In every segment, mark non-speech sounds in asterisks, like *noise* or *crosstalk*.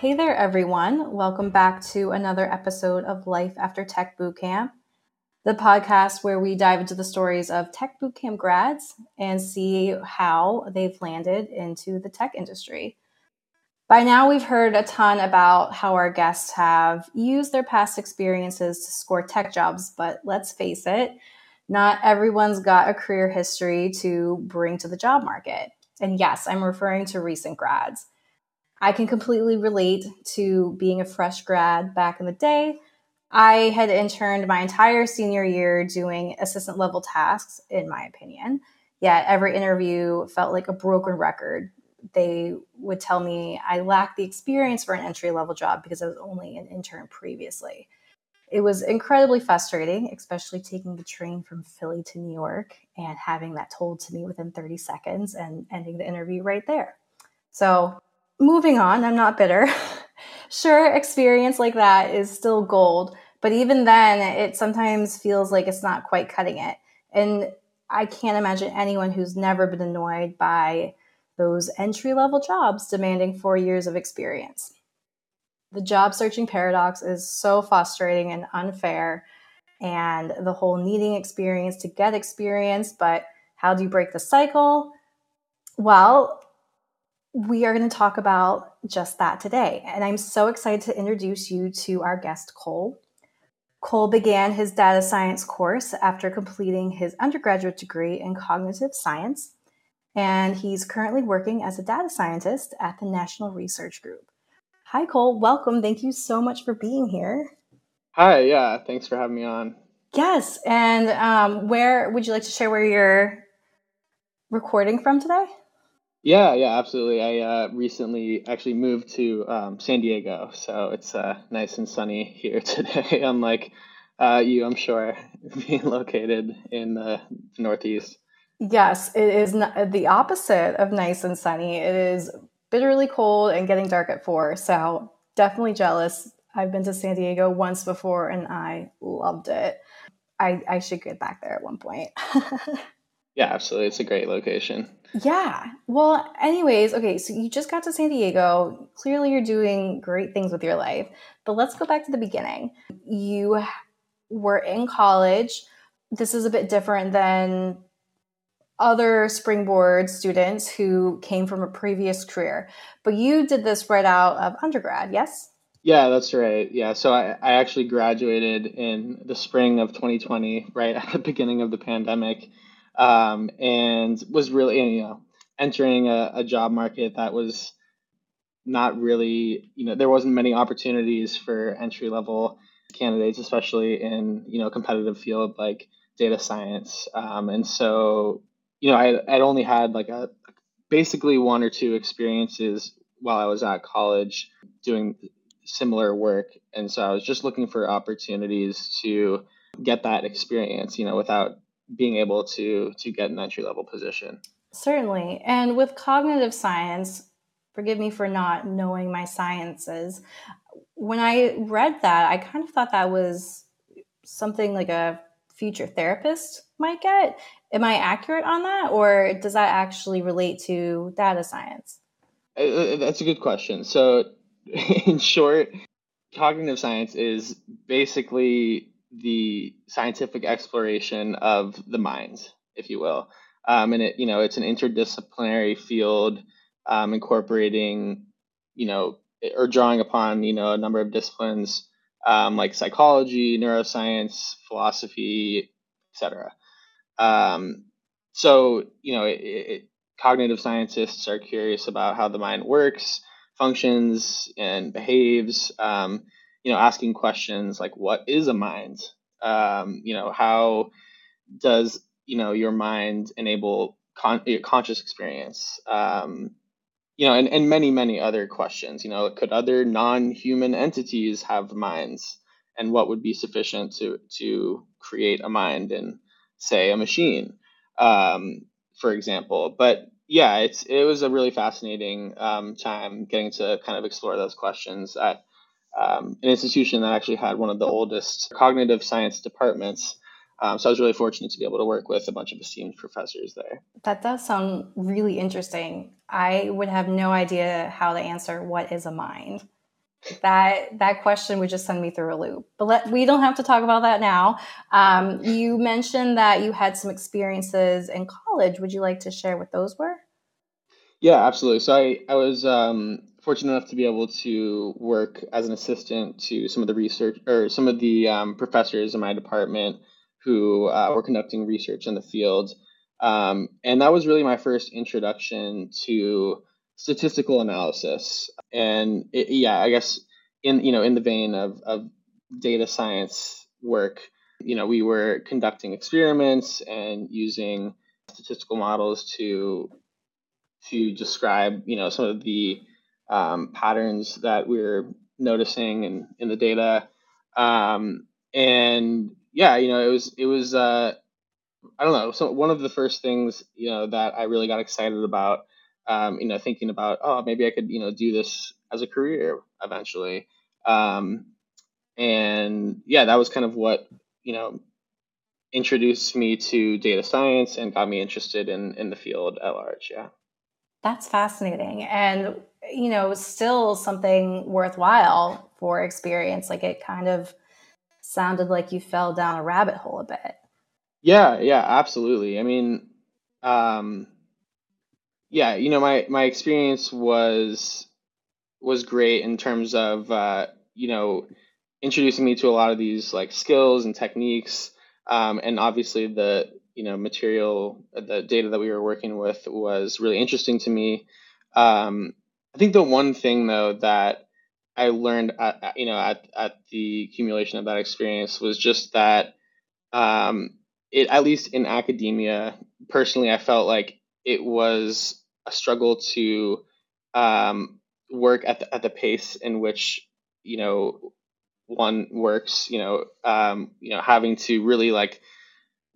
Hey there, everyone. Welcome back to another episode of Life After Tech Bootcamp, the podcast where we dive into the stories of tech bootcamp grads and see how they've landed into the tech industry. By now, we've heard a ton about how our guests have used their past experiences to score tech jobs, but let's face it, not everyone's got a career history to bring to the job market. And yes, I'm referring to recent grads. I can completely relate to being a fresh grad back in the day. I had interned my entire senior year doing assistant level tasks, in my opinion. Yet every interview felt like a broken record. They would tell me I lacked the experience for an entry level job because I was only an intern previously. It was incredibly frustrating, especially taking the train from Philly to New York and having that told to me within 30 seconds and ending the interview right there. So moving on, I'm not bitter. *laughs* sure, experience like that is still gold, but even then, it sometimes feels like it's not quite cutting it. And I can't imagine anyone who's never been annoyed by those entry level jobs demanding four years of experience. The job searching paradox is so frustrating and unfair, and the whole needing experience to get experience, but how do you break the cycle? Well, we are going to talk about just that today. And I'm so excited to introduce you to our guest, Cole. Cole began his data science course after completing his undergraduate degree in cognitive science, and he's currently working as a data scientist at the National Research Group. Hi, Cole. Welcome. Thank you so much for being here. Hi. Yeah. Thanks for having me on. Yes. And um, where would you like to share where you're recording from today? Yeah, yeah, absolutely. I uh, recently actually moved to um, San Diego, so it's uh, nice and sunny here *laughs* today. Unlike uh, you, I'm sure, *laughs* being located in the Northeast. Yes, it is the opposite of nice and sunny. It is bitterly cold and getting dark at four. So definitely jealous. I've been to San Diego once before and I loved it. I, I should get back there at one point. *laughs* yeah, absolutely. It's a great location. Yeah. Well, anyways, okay, so you just got to San Diego. Clearly, you're doing great things with your life. But let's go back to the beginning. You were in college. This is a bit different than other springboard students who came from a previous career. But you did this right out of undergrad, yes? Yeah, that's right. Yeah, so I, I actually graduated in the spring of 2020, right at the beginning of the pandemic um, and was really you know entering a, a job market that was not really you know there wasn't many opportunities for entry level candidates especially in you know competitive field like data science. Um, and so you know I, i'd only had like a basically one or two experiences while i was at college doing similar work. And so i was just looking for opportunities to get that experience you know without being able to to get an entry level position. Certainly. And with cognitive science, forgive me for not knowing my sciences. When I read that, I kind of thought that was something like a future therapist might get. Am I accurate on that, or does that actually relate to data science? Uh, uh, that's a good question. So, *laughs* in short, cognitive science is basically the scientific exploration of the mind, if you will. Um, and it, you know, it's an interdisciplinary field um, incorporating, you know, or drawing upon, you know, a number of disciplines um, like psychology, neuroscience, philosophy, etc. Um, so, you know, it, it, cognitive scientists are curious about how the mind works, functions, and behaves. Um, you know, asking questions like, what is a mind? Um, you know, how does, you know, your mind enable con- conscious experience? Um, you know, and, and many, many other questions. You know, could other non-human entities have minds? And what would be sufficient to to create a mind in, say, a machine, um, for example? But yeah, it's it was a really fascinating um, time getting to kind of explore those questions at um, an institution that actually had one of the oldest cognitive science departments. Um, so I was really fortunate to be able to work with a bunch of esteemed professors there. That does sound really interesting. I would have no idea how to answer what is a mind. that that question would just send me through a loop. But let, we don't have to talk about that now. Um, you mentioned that you had some experiences in college. Would you like to share what those were? Yeah, absolutely. So I I was um, fortunate enough to be able to work as an assistant to some of the research or some of the um, professors in my department who uh, were conducting research in the field. Um, and that was really my first introduction to statistical analysis. And it, yeah, I guess in you know in the vein of, of data science work, you know, we were conducting experiments and using statistical models to to describe you know some of the um, patterns that we're noticing in, in the data. Um, and yeah, you know, it was it was uh, I don't know. So one of the first things you know that I really got excited about, um, you know, thinking about oh maybe I could you know do this as a career eventually. Um, and yeah, that was kind of what you know introduced me to data science and got me interested in in the field at large. Yeah. That's fascinating. And, you know, still something worthwhile for experience. Like it kind of sounded like you fell down a rabbit hole a bit. Yeah, yeah, absolutely. I mean, um, yeah, you know, my my experience was was great in terms of uh, you know introducing me to a lot of these like skills and techniques, um, and obviously the you know material, the data that we were working with was really interesting to me. Um, I think the one thing though that I learned, at, you know, at, at the accumulation of that experience was just that um, it, at least in academia, personally, I felt like it was a struggle to um, work at the, at the pace in which, you know, one works, you know, um, you know, having to really like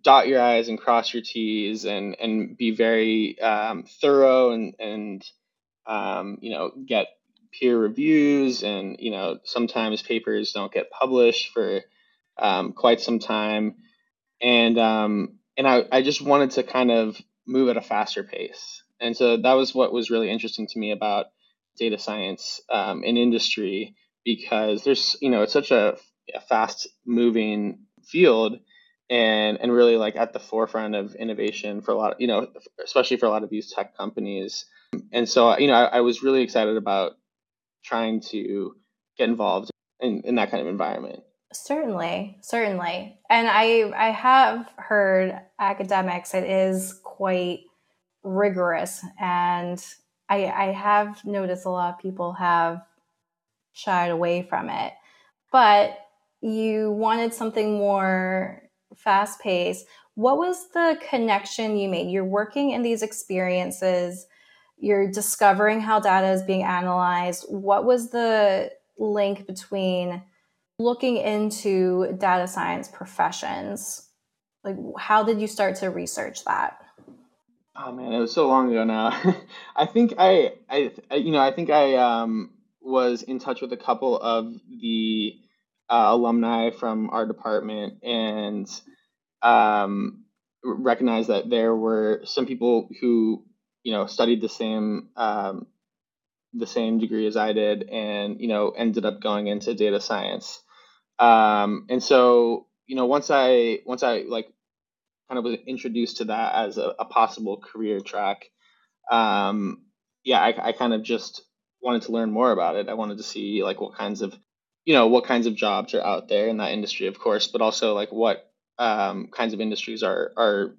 dot your I's and cross your T's and, and be very um, thorough and, and um, you know, get peer reviews and you know sometimes papers don't get published for um, quite some time. And um, and I, I just wanted to kind of move at a faster pace. And so that was what was really interesting to me about data science um, in industry because there's you know it's such a, a fast moving field and and really like at the forefront of innovation for a lot of, you know especially for a lot of these tech companies and so you know I, I was really excited about trying to get involved in, in that kind of environment. Certainly, certainly. And I I have heard academics it is quite rigorous and I I have noticed a lot of people have shied away from it. But you wanted something more fast paced. What was the connection you made? You're working in these experiences you're discovering how data is being analyzed. What was the link between looking into data science professions? Like, how did you start to research that? Oh man, it was so long ago now. *laughs* I think I, I, you know, I think I um, was in touch with a couple of the uh, alumni from our department and um, recognized that there were some people who you know studied the same um, the same degree as I did, and you know ended up going into data science. Um, and so you know once I once I like kind of was introduced to that as a, a possible career track, um, yeah, I, I kind of just wanted to learn more about it. I wanted to see like what kinds of you know what kinds of jobs are out there in that industry, of course, but also like what um, kinds of industries are are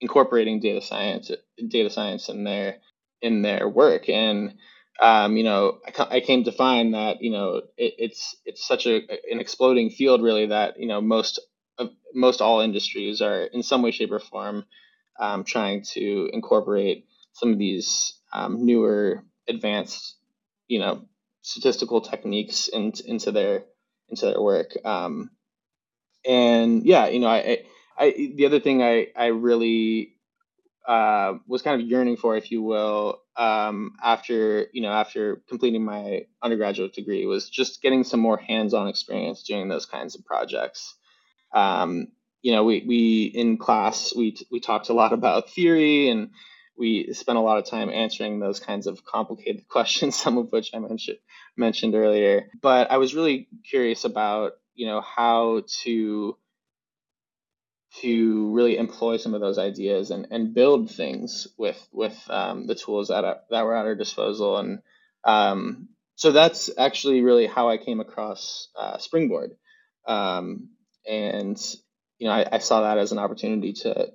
incorporating data science data science in their in their work. And um, you know I, I, came to find that you know it, it's it's such a an exploding field really that you know most most all industries are in some way shape or form um, trying to incorporate some of these um, newer advanced you know statistical techniques in, into their into their work. Um, and yeah you know I, I the other thing I I really uh, was kind of yearning for, if you will, um, after you know after completing my undergraduate degree was just getting some more hands-on experience doing those kinds of projects. Um, you know, we we in class we we talked a lot about theory and we spent a lot of time answering those kinds of complicated *laughs* questions, some of which I mentioned mentioned earlier. But I was really curious about you know how to to really employ some of those ideas and, and build things with with um, the tools that are, that were at our disposal and um, so that's actually really how I came across uh, Springboard um, and you know I, I, saw that as an opportunity to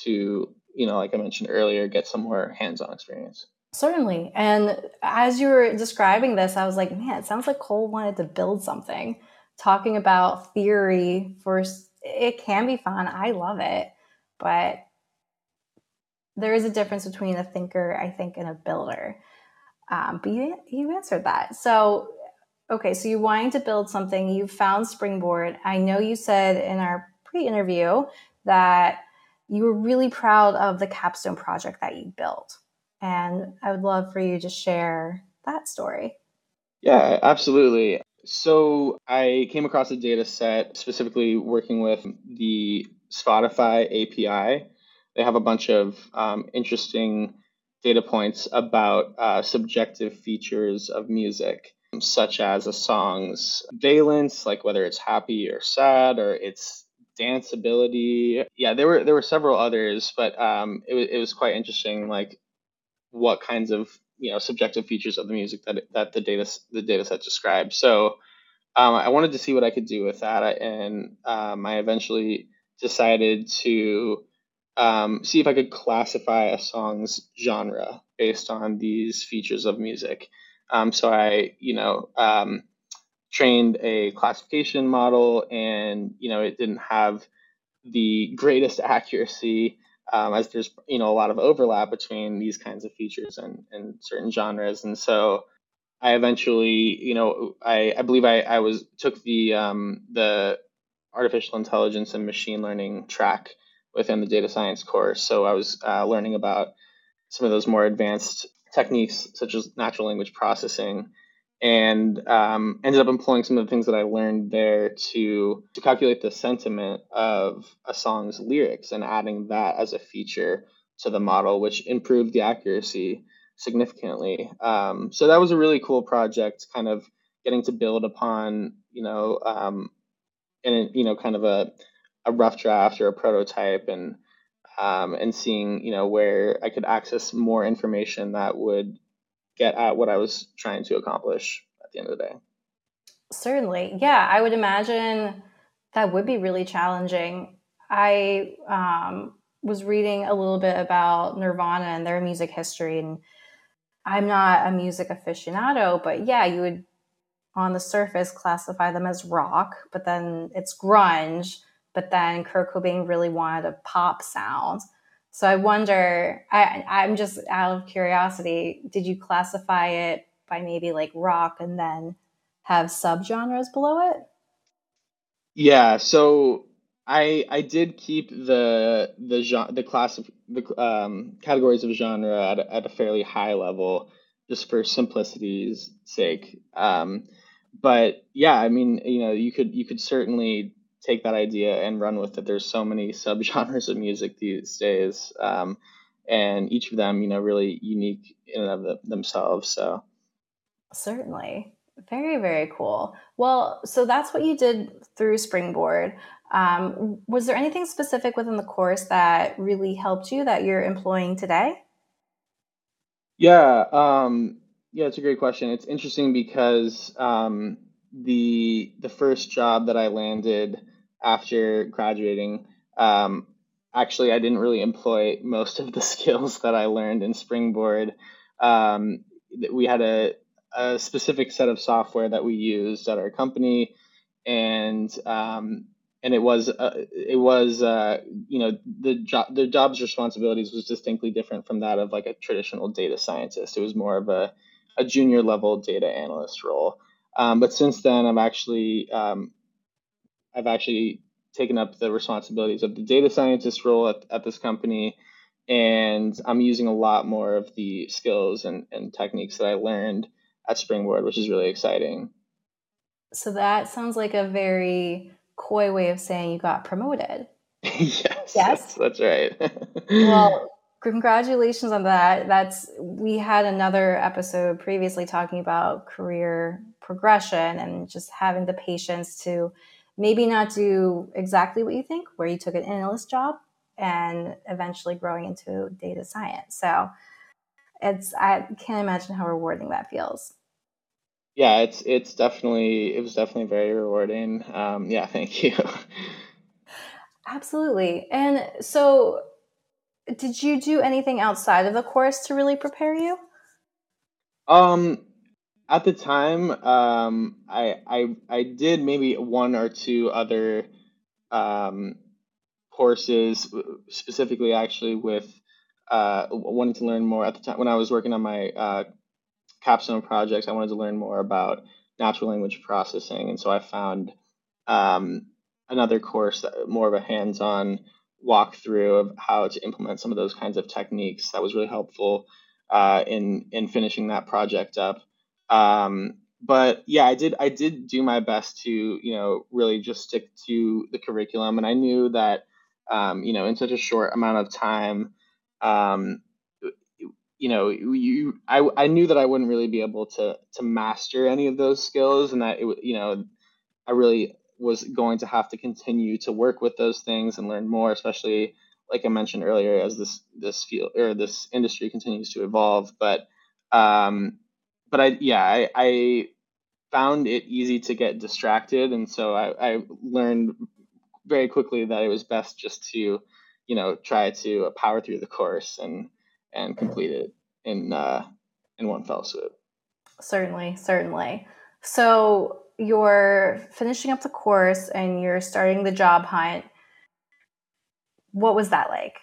to you know like I mentioned earlier get some more hands-on experience. Certainly, and as you were describing this, I was like, man, it sounds like Cole wanted to build something. Talking about theory for it can be fun. I love it. But there is a difference between a thinker, I think, and a builder. Um, but you, you answered that. So, okay, so you're wanting to build something. You found Springboard. I know you said in our pre interview that you were really proud of the capstone project that you built. And I would love for you to share that story. Yeah, absolutely. So I came across a data set specifically working with the Spotify API. They have a bunch of um, interesting data points about uh, subjective features of music, such as a song's valence, like whether it's happy or sad, or its danceability. Yeah, there were there were several others, but um, it, it was quite interesting, like what kinds of you know subjective features of the music that that the data the data set describes. So um, I wanted to see what I could do with that, and um, I eventually decided to um, see if I could classify a song's genre based on these features of music. Um, so I, you know, um, trained a classification model, and you know, it didn't have the greatest *laughs* accuracy um, as there's you know a lot of overlap between these kinds of features and, and certain genres. And so i eventually you know i, I believe I, I was took the um, the artificial intelligence and machine learning track within the data science course. So i was uh, learning about some of those more advanced techniques such as natural language processing and um, ended up employing some of the things that I learned there to to calculate the sentiment of a song's lyrics and adding that as a feature to the model, which improved the accuracy significantly. Um, so that was a really cool project, kind of getting to build upon, you know, um, in you know, kind of a a rough draft or a prototype, and um, and seeing, you know, where I could access more information that would get at what I was trying to accomplish at the end of the day. Certainly. Yeah, I would imagine that would be really challenging. I um, was reading a little bit about Nirvana and their music history, and I'm not a music aficionado, but yeah, you would on the surface classify them as rock, but then it's grunge, but then Kurt Cobain really wanted a pop sound. So I wonder, I, I'm just out of curiosity, did you classify it by maybe like rock and then have subgenres below it? Yeah, so I I did keep the the genre, the class of the um, categories of genre at a, at a fairly high level, just for simplicity's sake. Um, but yeah, I mean, you know, you could you could certainly take that idea and run with it. There's so many *laughs* subgenres of music these days, um, and each of them, you know, really unique in and of the, themselves. So certainly, very very cool. Well, so that's what you did through Springboard. Um, was there anything specific within the course that really helped you that you're employing today? Yeah, um, yeah, it's a great question. It's interesting because um, the the first job that I landed after graduating, um, actually I didn't really employ most of the *laughs* skills that I learned in Springboard. Um, we had a, a specific set of software that we used at our company, and um, and it was uh, it was uh, you know the job the job's responsibilities was distinctly different from that of like a traditional data scientist. It was more of a a junior level data analyst role. Um, but since then, I've actually um, I've actually taken up the responsibilities of the data scientist role at, at this company, and I'm using a lot more of the skills and, and techniques that I learned at Springboard, which is really exciting. So that sounds like a very coy way of saying you got promoted. *laughs* yes, yes, that's, that's right. *laughs* well, congratulations on that. That's we had another episode previously talking about career progression and just having the patience to maybe not do exactly what you think, where you took an analyst job and eventually growing into data science. So it's I can't imagine how rewarding that feels. Yeah, it's it's definitely it was definitely very rewarding. Um, yeah, *laughs* thank you. Absolutely. And so did you do anything outside of the course to really prepare you? Um, at the time, um, I I I did maybe one or two other um, courses, specifically actually with uh, wanting to learn more at the time when I was working on my uh, capstone projects. I wanted to learn more about natural language processing, and so I found um, another course, that, more of a hands-on walkthrough of how to implement some of those kinds of techniques. That was really helpful uh, in in finishing that project up. Um, but yeah, I did I did do my best to you know really just stick to the curriculum, and I knew that um, you know in such a short amount of time, um, you know you I, I knew that I wouldn't really be able to to master any of those skills, and that it you know I really was going to have to continue to work with those things and learn more, especially like I mentioned earlier, as this this field or this industry continues to evolve. But um, but I yeah I, I found it easy to get distracted, and so I, I learned very quickly that it was best just to you know try to power through the course and and complete it in uh, in one fell swoop. Certainly, certainly. So you're finishing up the course and you're starting the job hunt. What was that like?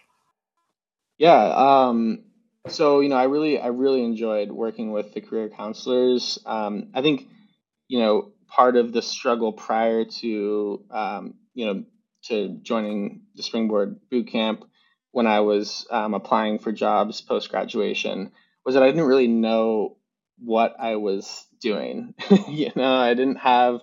Yeah, um, so you know, I really, I really enjoyed working with the career counselors. Um, I think, you know, part of the struggle prior to, um, you know, to joining the Springboard Boot Camp when I was um, applying for jobs post graduation was that I didn't really know what I was doing. *laughs* you know, I didn't have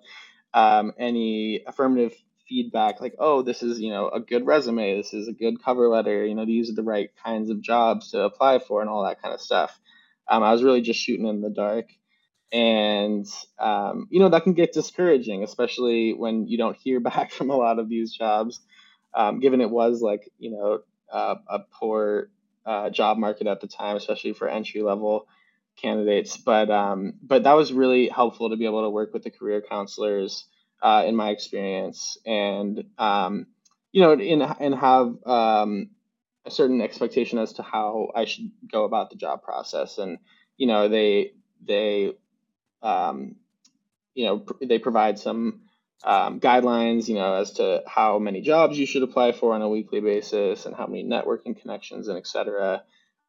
um, any affirmative feedback like, oh, this is, you know, a good resume. This is a good cover letter. You know, these are the right kinds of jobs to apply for and all that kind of stuff. Um, I was really just shooting in the dark. And, um, you know, that can get discouraging, especially when you don't hear *laughs* back from a lot of these jobs, um, given it was like, you know, uh, a poor uh, job market at the time, especially for entry level candidates. But um, but that was really helpful to be able to work with the career counselors uh, in my experience, and um, you know, and and have um, a certain expectation as to how I should go about the job process. And you know, they they um, you know pr- they provide some um, guidelines, you know, as to how many jobs you should apply for on a weekly basis and how many networking connections and et cetera.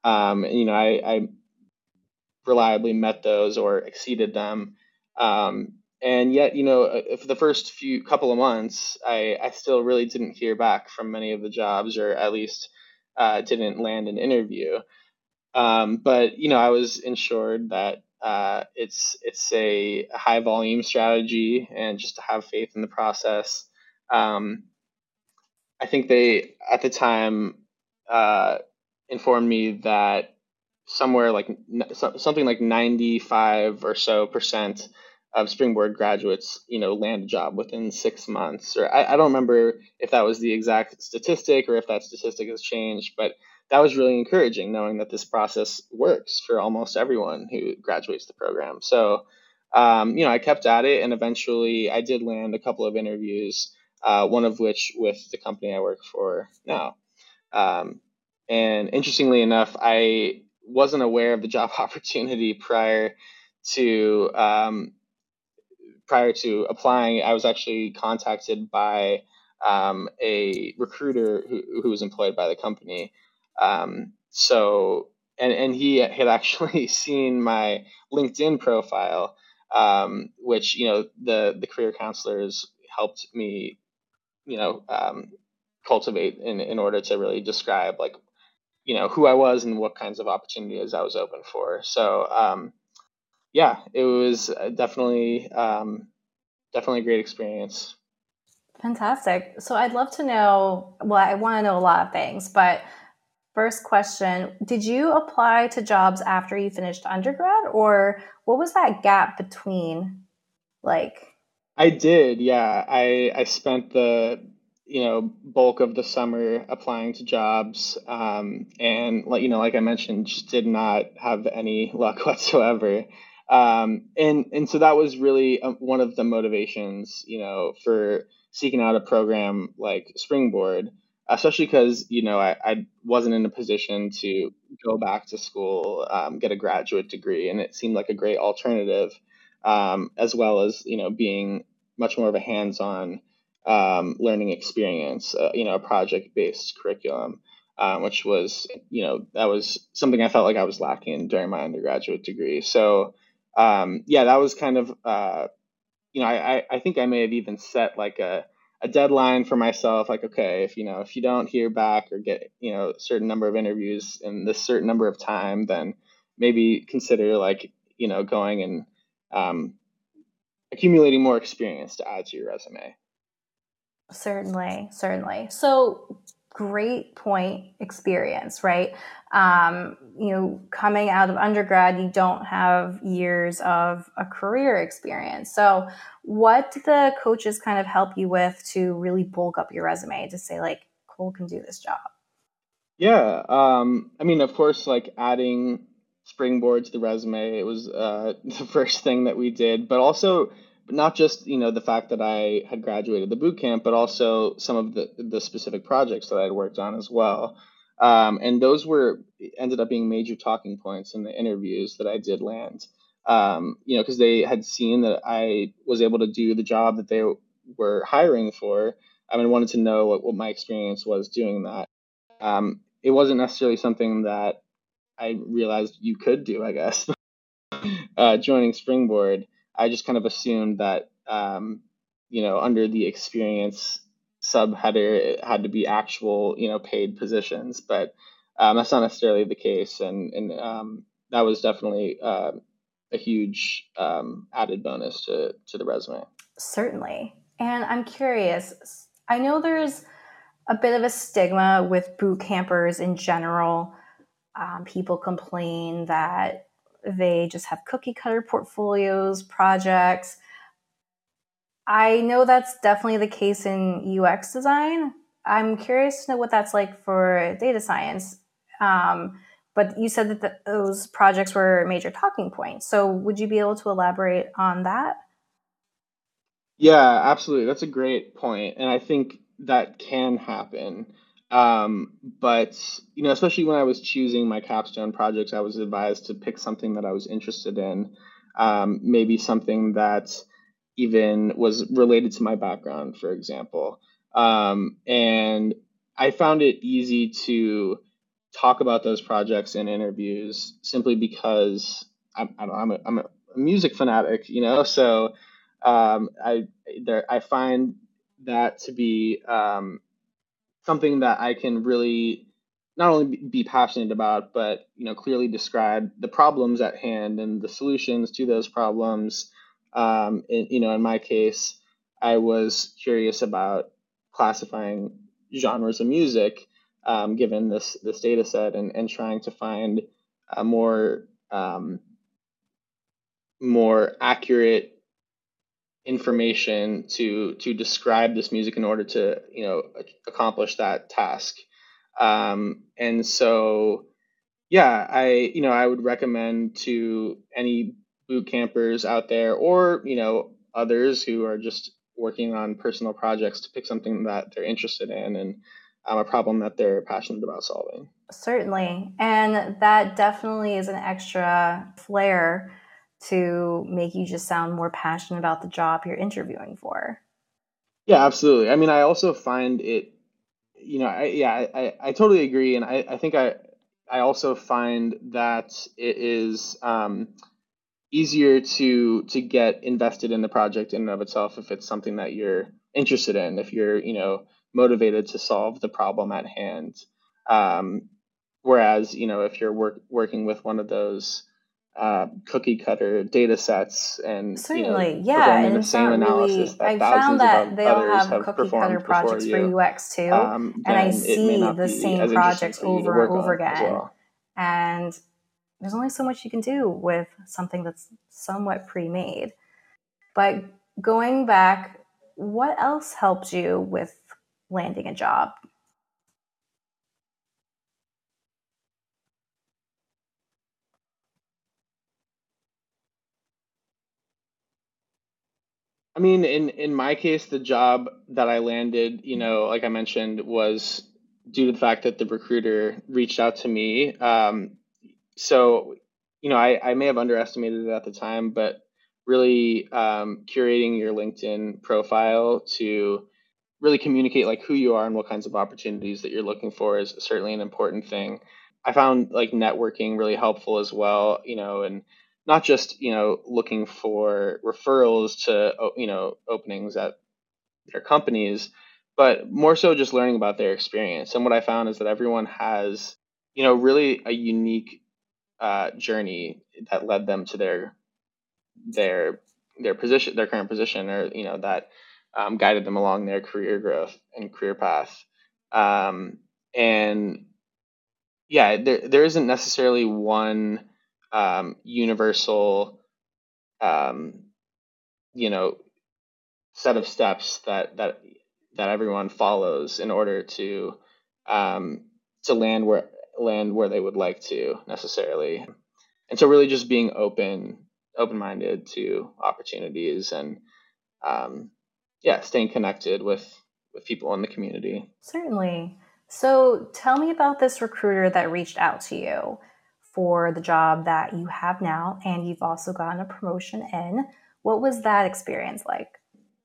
Um, and, you know, I, I reliably met those or exceeded them. Um, and yet, you know, uh, for the first few couple of months, I, I still really didn't hear back from many of the jobs, or at least uh, didn't land an interview. Um, but you know, I was ensured that uh, it's it's a, high volume strategy, and just to have faith in the process. Um, I think they at the time uh, informed me that somewhere like something like 95 or so percent of springboard graduates you know land a job within six months or I, I, don't remember if that was the exact statistic or if that statistic has changed but that was really encouraging knowing that this process works for almost everyone who graduates the program. So um, you know i kept at it and eventually i did land a couple of interviews uh, one of which with the company i work for now. Um, and interestingly enough i wasn't aware of the job *laughs* opportunity prior to um, prior to applying. I was actually contacted by um, a recruiter who, who was employed by the company. Um, so and and he had actually *laughs* seen my LinkedIn profile, um, which you know the the career counselors helped me, you know, um, cultivate in in order to really describe like you know who I was and what kinds of opportunities I was open for. So um, yeah, it was uh, definitely um, definitely a great experience. Fantastic. So I'd love to know. Well, I want to know a lot of things, but First question Did you apply to jobs after you finished undergrad, or what was that gap between? Like, I did, yeah. I, I spent the you know bulk of the summer applying to jobs um, and like you know like i mentioned just did not have any luck *laughs* whatsoever um, and and so that was really um, one of the motivations you know for seeking out a program like springboard especially because you know I, I wasn't in a position to go back to school um, get a graduate degree and it seemed like a great alternative um, as well as you know being much more of a hands-on um, learning experience, uh, you know, a project based curriculum, um, which was, you know, that was something I felt like I was lacking during my undergraduate degree. So, um, yeah, that was kind of, uh, you know, I, I think I may have even set like a, a deadline for myself, like, okay, if, you know, if you don't hear back or get, you know, a certain number of interviews in this certain number of time, then maybe consider like, you know, going and um, accumulating more experience to add to your resume. Certainly, certainly. So great point experience, right? Um, you know, coming out of undergrad, you don't have years of a career experience. So, what the coaches kind of help you with to really bulk up your resume to say, like, Cole can do this job? Yeah. Um, I mean, of course, like adding springboard to the resume, it was uh, *laughs* the first thing that we did, but also not just you know the fact that I had graduated the boot camp, but also some of the the specific projects that I had worked on as well. Um, and those were ended up being major talking points in the interviews that I did land. Um, you know, because they had seen that I was able to do the job that they were hiring for. I mean, wanted to know what, what my experience was doing that. Um, it wasn't necessarily something that I realized you could do, I guess. *laughs* uh, joining Springboard, I just kind of assumed that, um, you know, under the experience subheader, it had to be actual, you know, paid positions, but um, that's not necessarily the case, and and um, that was definitely uh, a huge um, added bonus to to the resume. Certainly, and I'm curious. I know there's a bit of a stigma with boot campers in general. Um, people complain that they just have cookie cutter portfolios, projects. I know that's definitely the case in UX design. I'm curious to know what that's like for data science. Um, but you said that the, those projects were major talking points. So would you be able to elaborate on that? Yeah, absolutely. That's a great point. And I think that can happen. Um, but you know, especially when I was choosing my capstone projects, I was advised to pick something that I was interested in, um, maybe something that even was related to my background, for example. Um, and I found it easy to talk about those projects in interviews simply because I'm, I am a, I'm a music fanatic, you know. So um, I there I find that to be um, something that I can really not only be passionate about, but you know clearly describe the problems at hand and the solutions to those problems. Um, you know, in my case, I was curious about classifying genres of music, um, given this this data set, and and trying to find a more um, more accurate information to to describe this music in order to you know accomplish that task. Um, and so yeah i you know i would recommend to any boot campers out there or you know others who are just working on personal projects to pick something that they're interested in and um, a problem that they're passionate about solving. Certainly. And that definitely is an extra flair to make you just sound more passionate about the job you're interviewing for. Yeah, absolutely. I mean, I also find it, you know, I, yeah, I, I totally agree. And I, I think I, I also find that it is um, easier to to get invested in the project in and of itself if it's something that you're interested in, if you're, you know, motivated to solve the problem at hand. Um, whereas, you know, if you're work, working with one of those uh, cookie cutter data sets and certainly you know, yeah and the same analysis really, i found that they all have, have cookie cutter projects you, for ux too um, and i see the same projects over and over again. well. and there's only so much you can do with something that's somewhat pre-made. But going back what else helped you with landing a job I mean, in in my case, the job that I landed, you know, like I mentioned, was due to the fact that the recruiter reached out to me. Um, so, you know, I, I may have underestimated it at the time, but really um, curating your LinkedIn profile to really communicate like who you are and what kinds of opportunities that you're looking for is certainly an important thing. I found like networking really helpful as well, you know, and not just you know looking for referrals to you know openings at their companies but more so just learning about their experience. And what i found is that everyone has you know really a unique uh, journey that led them to their their their position their current position or you know that um, guided them along their career growth and career path. Um, and yeah there, there isn't necessarily one um, universal, um, you know, set of steps that that that everyone follows in order to um, to land where land where they would like to necessarily. And so, really, just being open open minded to opportunities and um, yeah, staying connected with with people in the community. Certainly. So, tell me about this recruiter that reached out to you for the job that you have now, and you've also gotten a promotion in. What was that experience like?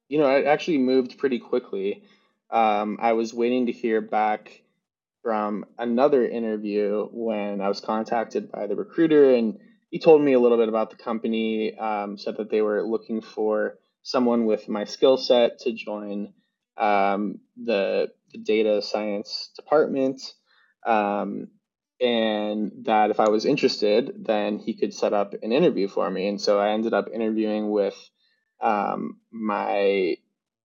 You know, I actually moved pretty quickly. Um, I was waiting to hear back from another interview when I was contacted by the recruiter, and he told me a little bit about the company. Um, said that they were looking for someone with my skill set to join um, the, the data science department. Um, and that if I was interested, then he could set up an interview for me. And so I ended up interviewing with um, my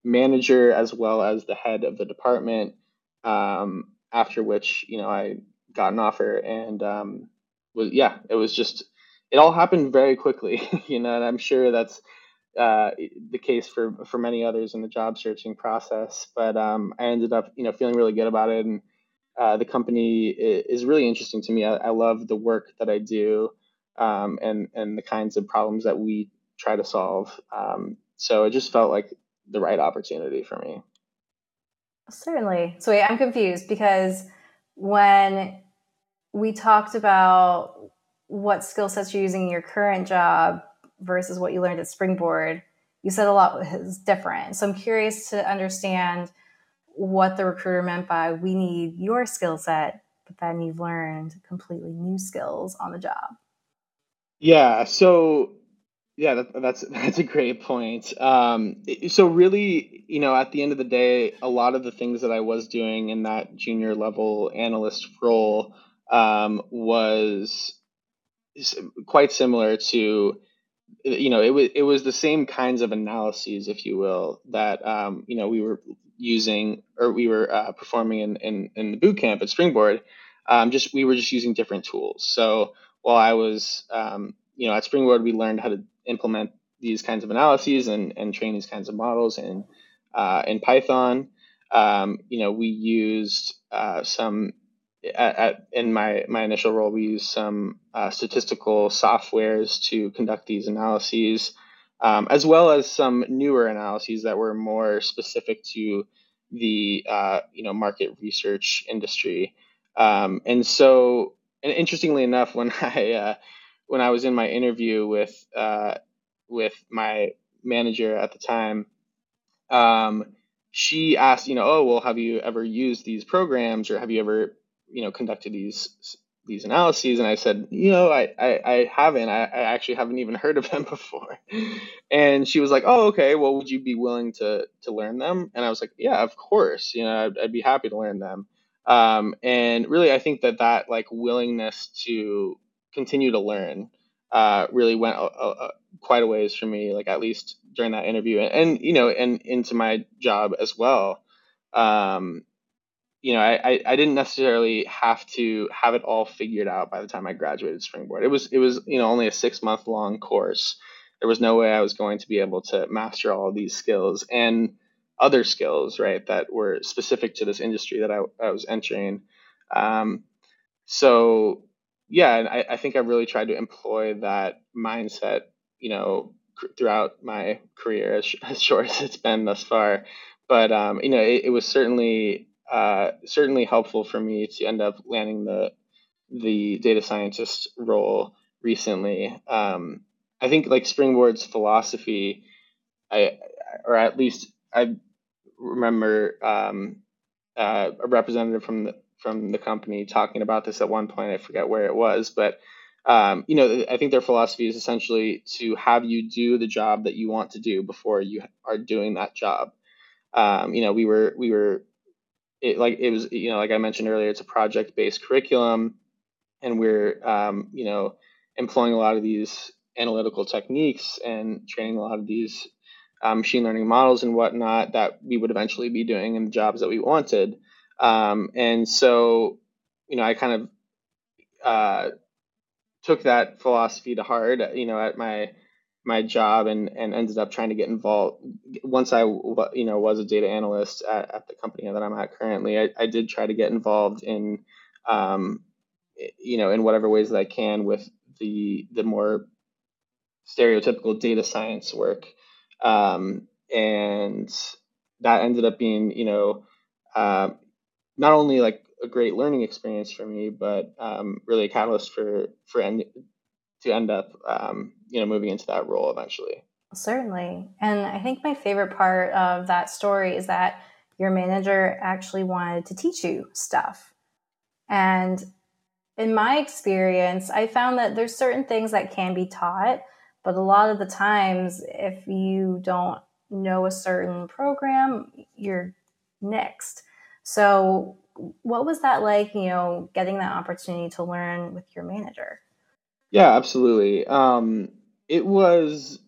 manager as well as the head of the department. Um, after which, you know, I got an offer and um, was yeah, it was just it all happened very quickly, *laughs* you know, and I'm sure that's uh, the case for for many others in the job searching process. But um, I ended up, you know, feeling really good about it and uh, the company is really interesting to me. I, I love the work that I do um, and and the kinds of problems that we try to solve. Um, so it just felt like the right opportunity for me. Certainly. So wait, I'm confused because when we talked about what skill sets you're using in your current job versus what you learned at Springboard, you said a lot was different. So I'm curious to understand what the recruiter meant by we need your skill set, but then you've learned completely new skills on the job. Yeah. So yeah, that, that's *laughs* that's a great point. Um, so really, you know, at the end of the day, a lot of the things that I was doing in that junior level analyst role um, was quite similar to you know it was it was the same kinds of analyses if you will that um, you know we were using or we were uh, performing in, in, in the boot camp at Springboard, um, just we were just using different tools. So while I was, um, you know, at Springboard, we learned how to implement these kinds of analyses and, and train these kinds of models in uh, in Python. Um, you know, we used uh, some at, at, in my my initial role, we used some uh, statistical softwares to conduct these analyses um, as well as some newer analyses that were more specific to the uh, you know market research industry. Um, and so, and interestingly enough, when *laughs* I uh, when I was in my interview with uh, with my manager at the time, um, she asked, you know, oh well, have you ever used these programs, or have you ever you know conducted these these analyses and i said you know i i, I haven't. I, I actually haven't even heard of them *laughs* before. And she was like oh okay. Well would you be willing to to learn them? And i was like yeah of course. You know i'd, I'd be happy to learn them. Um, and really i think that that like willingness to continue to learn uh, really went a, a, quite a ways for me, like at least during that interview, and, and you know, and into my job as well. Um, you know, I, I didn't necessarily have to have it all figured out by the time I graduated Springboard. It was it was you know only a six month long course. There was no way I was going to be able to master all of these skills and other skills, right, that were specific to this industry that I, I was entering. Um, so yeah, and I, I think I really tried to employ that mindset, you know, throughout my career, as, *laughs* as short as it's been thus far. But um, you know, it, it was certainly uh, certainly helpful for me to end up landing the the data scientist role recently. Um, I think like Springboard's philosophy, I or at least I remember um, uh, a representative from the from the company talking about this at one point. I forget where it was, but um, you know, I think their philosophy is essentially to have you do the job that you want to do before you are doing that job. Um, you know, we were we were it, like it was you know like I mentioned earlier, it's a project based curriculum, and we're um, you know employing a lot of these analytical techniques and training a lot of these um, machine learning models and whatnot that we would eventually be doing in the jobs that we wanted. Um, and so, you know, I kind of uh, took that philosophy to heart, you know, at my my job and, and ended up trying to get involved. Once I, you know, was a data analyst at, at the company that I'm at currently, I, I did try to get involved in, um, you know, in whatever ways that I can with the the more stereotypical data science work. Um, and that ended up being, you know, uh, not only like a great learning experience for me, but um, really a catalyst for for end, to end up, um, you know, moving into that role eventually. Certainly, and I think my favorite part of that story is that your manager actually wanted to teach you stuff, and in my experience, I found that there's certain things that can be taught, but a lot of the times, if you don't know a certain program, you're next. So, what was that like, you know, getting that opportunity to learn with your manager? Yeah, absolutely. Um, it was,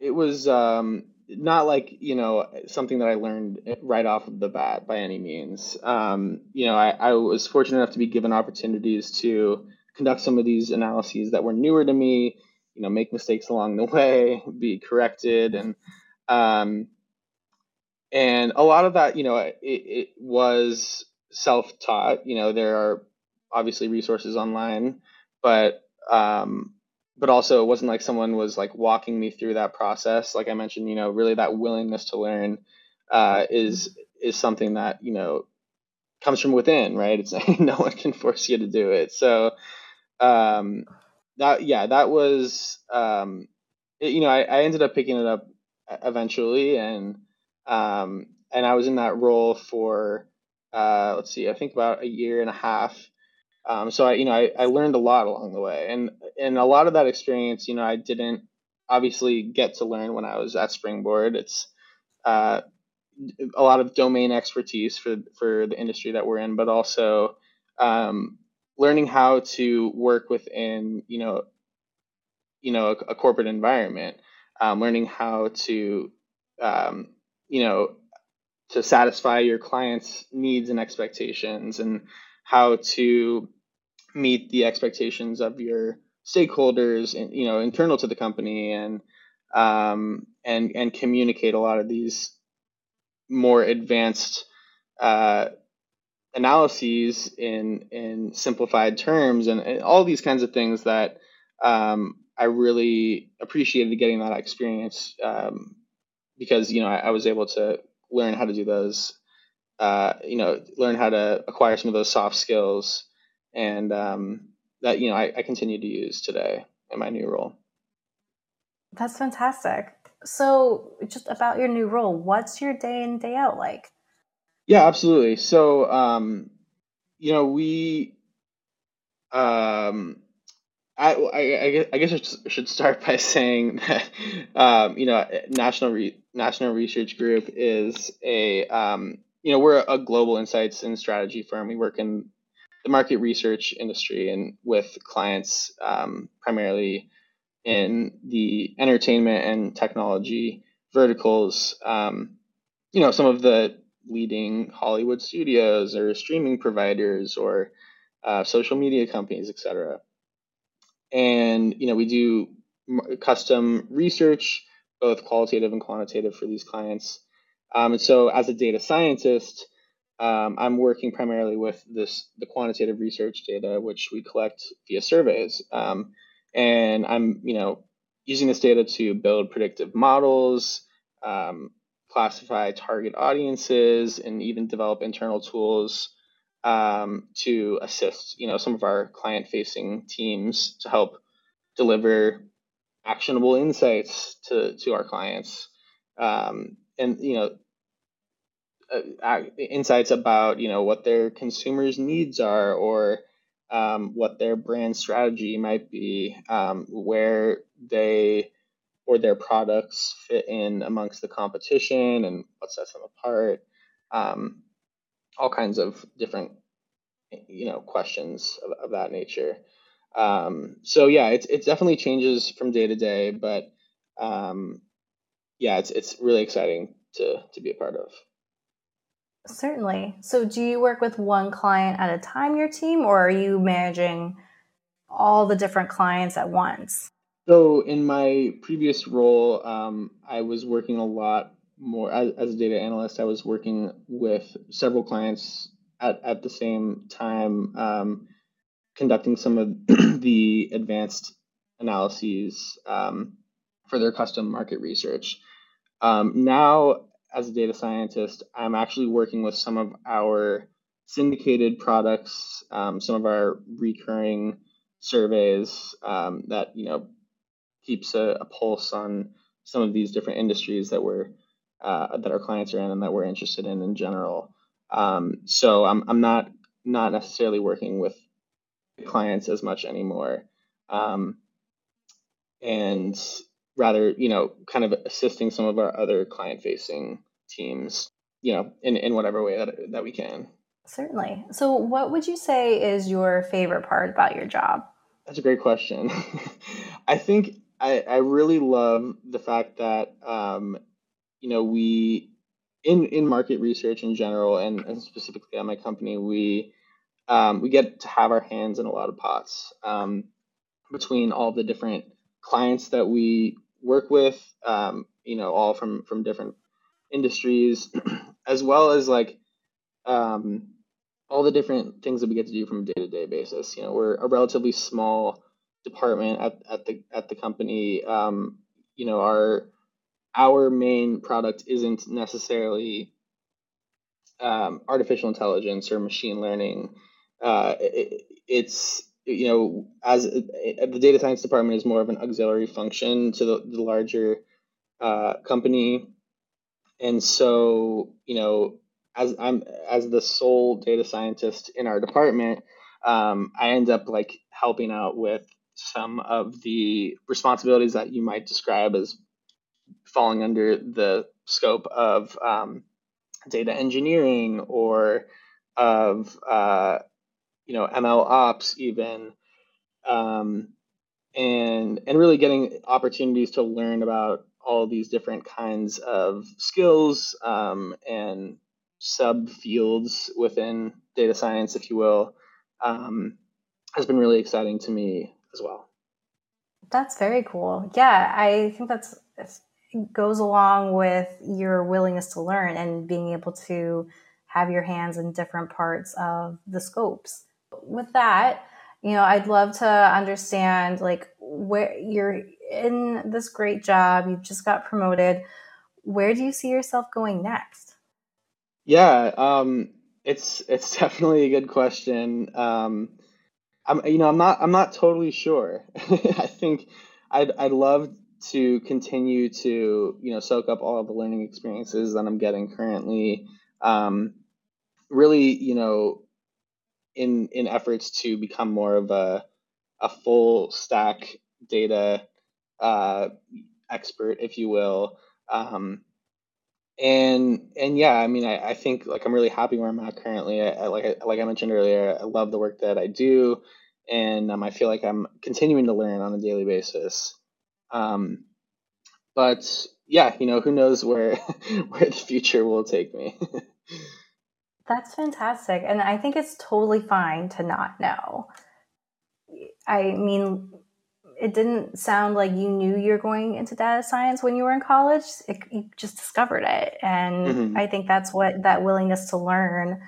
it was um, not like, you know, something that I learned right off of the bat by any means. Um, you know, I, I was fortunate enough to be given opportunities to conduct some of these analyses that were newer to me you know make mistakes along the *laughs* way, be corrected, and um, and a lot of that, you know, it, it was self-taught. You know, there are obviously resources online, but um, but also it wasn't like someone was like walking me through that process. Like I mentioned, you know, really that willingness to learn uh, is is something that you know comes from within, right? It's *laughs* no one can force you to do it. So um, that yeah, that was um, it, you know I, I ended up picking it up eventually, and um, and I was in that role for uh, let's see, I think about a year and a half. Um, so I you know I, I learned a lot along the way, and and a lot of that experience, you know, I didn't obviously get to learn when I was at Springboard. It's uh, a lot of domain expertise for for the industry that we're in, but also um, learning how to work within you know you know a, a corporate environment um, learning how to um, you know to satisfy your clients needs and expectations and how to meet the expectations of your stakeholders and you know internal to the company and um, and and communicate a lot of these more advanced uh, analyses in in simplified terms and, and all these kinds of things that um, I really appreciated getting that experience um, because you know I, I, was able to learn how to do those uh, you know learn how to acquire some of those soft skills and um, that you know I, I continue to use today in my new role. That's fantastic. So, just about your new role, what's your day in day out like? Yeah, absolutely. So, um, you know, we, um, I, I, I guess I should start *laughs* by saying that, um, you know, National Re- National Research Group is a, um, you know, we're a global insights and strategy firm. We work in the market research industry and with clients um, primarily in the entertainment and technology verticals. Um, you know, some of the leading Hollywood studios or streaming providers or uh, social media companies, etc. And you know, we do custom research, both qualitative and quantitative, for these clients. Um, and so, as a data scientist, um, I'm working primarily with this the quantitative research data, which we collect via surveys. Um, and I'm, you know, using this data to build predictive models, um, classify target audiences, and even develop internal tools um, to assist, you know, some of our client-facing teams to help deliver actionable insights to to our clients. Um, and you know uh, insights about you know what their consumers needs are or um, what their brand strategy might be um, where they or their products fit in amongst the competition and what sets them apart um, all kinds of different you know questions of, of that nature. Um, so yeah it's it definitely changes from day to day but um, yeah it's it's really exciting to to be a part of Certainly. So, do you work with one client at a time, your team, or are you managing all the different clients at once? So, in my previous role, um, I was working a lot more as, as, a data analyst. I was working with several clients at, at the same time, um, conducting some of *clears throat* the advanced analyses um, for their custom market research. Um, now, as a data scientist, I'm actually working with some of our syndicated products, um, some of our recurring surveys um, that you know keeps a, a, pulse on some of these different industries that we're uh, that our clients are in and that we're interested in in general. Um, so I'm I'm not not necessarily working with clients as much anymore, um, and rather, you know, kind of assisting some of our other client facing teams, you know, in, in whatever way that, that we can. Certainly. So, what would you say is your favorite part about your job? That's a great question. *laughs* I think I, I really love the fact that, um, you know, we, in, in market research in general, and, and specifically at my company, we, um, we get to have our hands in a lot of pots um, between all the different clients that we work with, um, you know, all from from different industries, *clears throat* as well as like um, all the different things that we get to do from a day to day basis. You know, we're a relatively small department at, at the at the company. Um, you know, our our main product isn't necessarily um, artificial intelligence or machine learning. Uh, it, it's you know, as the data science department is more of an auxiliary function to the, the larger uh, company, and so you know, as I'm as the sole data scientist in our department, um, I end up like helping out with some of the responsibilities that you might describe as falling under the scope of um, data engineering or of uh, you know ML ops even, um, and and really getting opportunities to learn about all these different kinds of skills um, and subfields within data science, if you will, um, has been really exciting to me as well. That's very cool. Yeah, I think that's goes along with your willingness to learn and being able to have your hands in different parts of the scopes with that, you know, I'd love to understand like where you're in this great job, you've just got promoted. Where do you see yourself going next? Yeah, um, it's it's *laughs* definitely a good question. Um, I'm you know I'm not I'm not totally sure. *laughs* I think I'd I'd love to continue to you know soak up all the learning experiences that I'm getting currently. Um, really, you know, in in efforts to become more of a a full stack data uh, expert, if you will. Um, and and yeah, I mean, I, I think like I'm really happy where I'm at currently. I, I like I, like I mentioned earlier, I love the work that I do, and um, I feel like I'm continuing to learn on a daily basis. Um, but yeah, you know, who knows where *laughs* where the future will take me. *laughs* That's fantastic. And I think it's totally fine to not know. I mean, it didn't sound like you knew you're going into data science when you were in college. It, you just discovered it. And mm-hmm. I think that's what that willingness to learn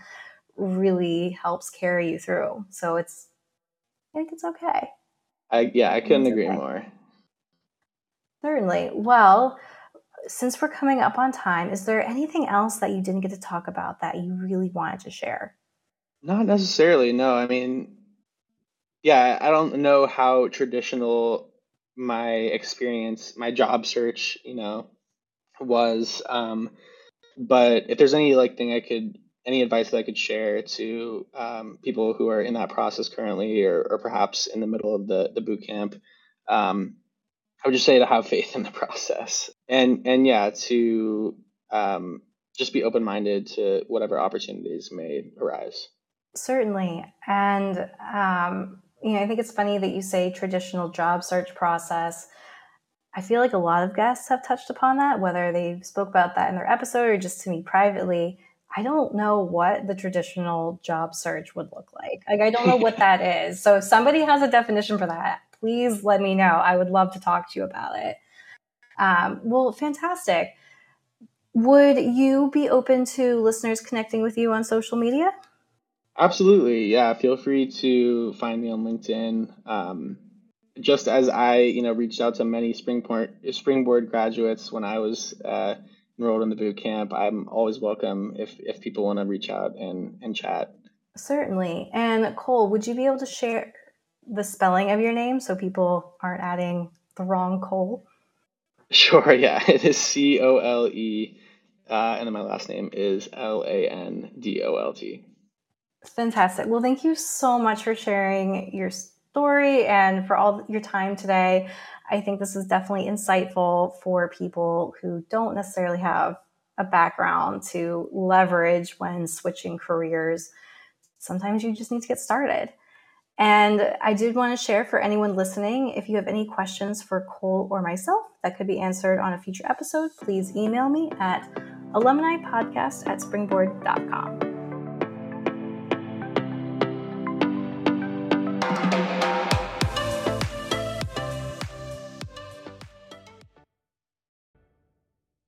really helps carry you through. So it's, I think it's okay. I, yeah, I couldn't agree okay. more. Certainly. Well, since we're coming up on time, is there anything else that you didn't get to talk about that you really wanted to share? Not necessarily. No, I mean, yeah, I don't know how traditional my experience, my job search, you know, was. Um, but if there's any like thing I could, any advice that I could share to um, people who are in that process currently, or, or perhaps in the middle of the the boot camp, um, I would just say to have faith in the process, and and yeah, to um, just be open minded to whatever opportunities may arise. Certainly, and um, you know, I think it's funny that you say traditional job search process. I feel like a lot of guests have touched upon that, whether they spoke about that in their episode or just to me privately. I don't know what the traditional job search would look like. Like, I don't know what *laughs* that is. So, if somebody has a definition for that, please let me know. I would love to talk to you about it. Um, well, fantastic. Would you be open to listeners connecting with you on social media? Absolutely. Yeah. Feel free to find me on LinkedIn. Um, just as I, you know, reached out to many Springboard Springboard graduates when I was uh, enrolled in the boot camp, I'm always welcome if if people want to reach out and and chat. Certainly. And Cole, would you be able to share the spelling of your name so people aren't adding the wrong Cole? Sure. Yeah. *laughs* It is C O L E, uh, and then my last name is L A N D O L T. Fantastic. Well, thank you so much for sharing your story and for all your time today. I think this is definitely insightful for people who don't necessarily have a background to leverage when switching careers. Sometimes you just need to get started. And I did want to share for anyone listening if you have any questions for Cole or myself that could be answered on a future episode, please email me at alumni podcast at springboard.com.